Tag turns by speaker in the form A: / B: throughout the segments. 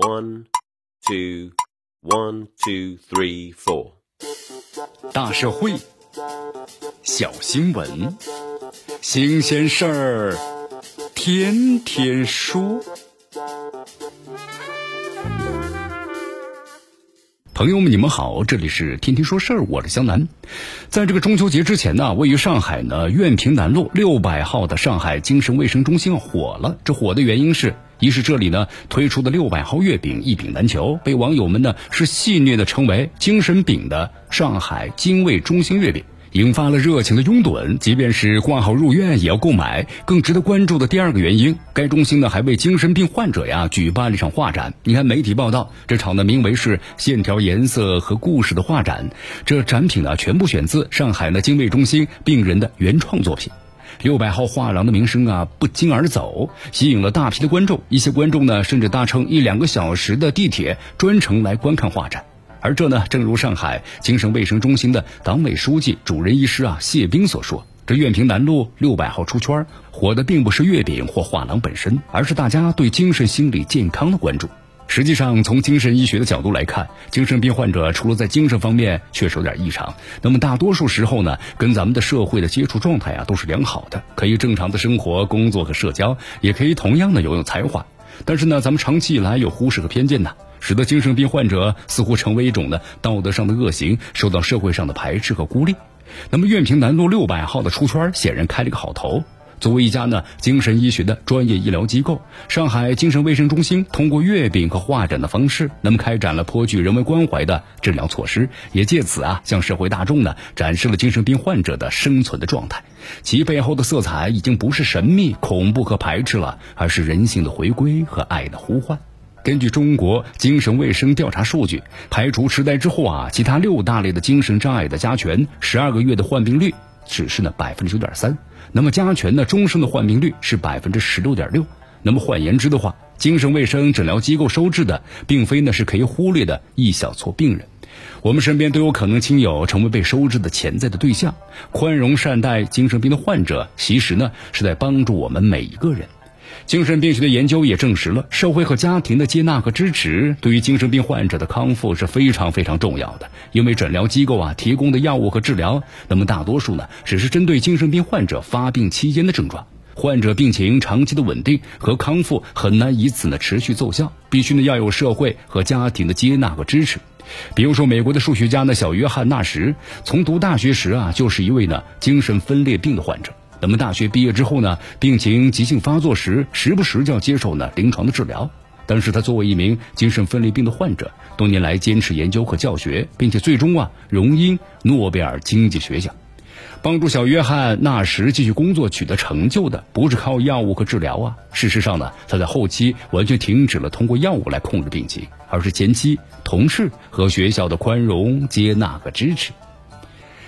A: One, two, one, two, three, four。
B: 大社会，小新闻，新鲜事儿，天天说。朋友们，你们好，这里是天天说事儿，我是江南。在这个中秋节之前呢，位于上海呢苑平南路六百号的上海精神卫生中心火了。这火的原因是，一是这里呢推出的六百号月饼一饼难求，被网友们呢是戏谑的称为“精神饼”的上海精卫中心月饼。引发了热情的拥趸，即便是挂号入院也要购买。更值得关注的第二个原因，该中心呢还为精神病患者呀举办了一场画展。你看媒体报道，这场呢名为是“线条、颜色和故事”的画展，这展品呢全部选自上海呢精卫中心病人的原创作品。六百号画廊的名声啊不胫而走，吸引了大批的观众。一些观众呢甚至搭乘一两个小时的地铁专程来观看画展。而这呢，正如上海精神卫生中心的党委书记、主任医师啊谢斌所说，这苑平南路六百号出圈火的并不是月饼或画廊本身，而是大家对精神心理健康的关注。实际上，从精神医学的角度来看，精神病患者除了在精神方面确实有点异常，那么大多数时候呢，跟咱们的社会的接触状态啊都是良好的，可以正常的生活、工作和社交，也可以同样的拥有才华。但是呢，咱们长期以来有忽视和偏见呢。使得精神病患者似乎成为一种呢道德上的恶行，受到社会上的排斥和孤立。那么苑平南路六百号的出圈显然开了个好头。作为一家呢精神医学的专业医疗机构，上海精神卫生中心通过月饼和画展的方式，那么开展了颇具人文关怀的治疗措施，也借此啊向社会大众呢展示了精神病患者的生存的状态。其背后的色彩已经不是神秘、恐怖和排斥了，而是人性的回归和爱的呼唤。根据中国精神卫生调查数据，排除痴呆之后啊，其他六大类的精神障碍的加权，十二个月的患病率只是呢百分之九点三。那么加权呢，终生的患病率是百分之十六点六。那么换言之的话，精神卫生诊疗机构收治的，并非呢是可以忽略的一小撮病人。我们身边都有可能亲友成为被收治的潜在的对象。宽容善待精神病的患者，其实呢是在帮助我们每一个人。精神病学的研究也证实了，社会和家庭的接纳和支持对于精神病患者的康复是非常非常重要的。因为诊疗机构啊提供的药物和治疗，那么大多数呢只是针对精神病患者发病期间的症状，患者病情长期的稳定和康复很难以此呢持续奏效，必须呢要有社会和家庭的接纳和支持。比如说，美国的数学家呢小约翰纳什，从读大学时啊就是一位呢精神分裂病的患者。那么大学毕业之后呢，病情急性发作时，时不时就要接受呢临床的治疗。但是他作为一名精神分裂病的患者，多年来坚持研究和教学，并且最终啊荣膺诺贝尔经济学奖。帮助小约翰纳什继续工作取得成就的，不是靠药物和治疗啊。事实上呢，他在后期完全停止了通过药物来控制病情，而是前期同事和学校的宽容、接纳和支持。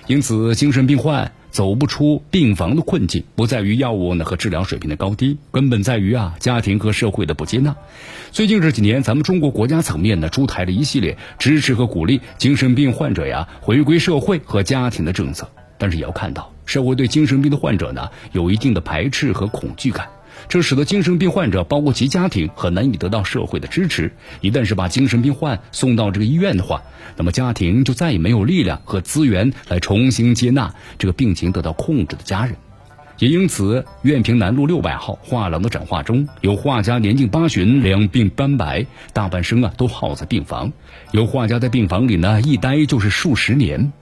B: 因此，精神病患。走不出病房的困境，不在于药物呢和治疗水平的高低，根本在于啊家庭和社会的不接纳。最近这几年，咱们中国国家层面呢出台了一系列支持和鼓励精神病患者呀回归社会和家庭的政策，但是也要看到社会对精神病的患者呢有一定的排斥和恐惧感。这使得精神病患者，包括其家庭，很难以得到社会的支持。一旦是把精神病患送到这个医院的话，那么家庭就再也没有力量和资源来重新接纳这个病情得到控制的家人。也因此，苑平南路六百号画廊的展画中有画家年近八旬，两鬓斑白，大半生啊都耗在病房；有画家在病房里呢一待就是数十年。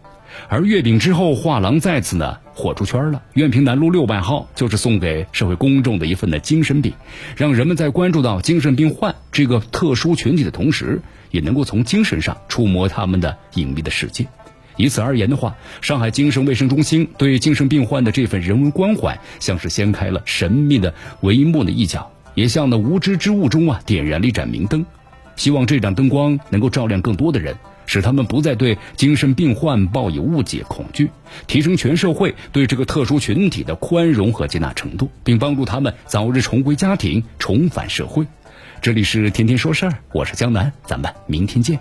B: 而月饼之后，画廊再次呢火出圈了。苑平南路六百号就是送给社会公众的一份的精神饼，让人们在关注到精神病患这个特殊群体的同时，也能够从精神上触摸他们的隐秘的世界。以此而言的话，上海精神卫生中心对精神病患的这份人文关怀，像是掀开了神秘的帷幕的一角，也像那无知之雾中啊点燃了一盏明灯。希望这盏灯光能够照亮更多的人。使他们不再对精神病患抱以误解、恐惧，提升全社会对这个特殊群体的宽容和接纳程度，并帮助他们早日重归家庭、重返社会。这里是天天说事儿，我是江南，咱们明天见。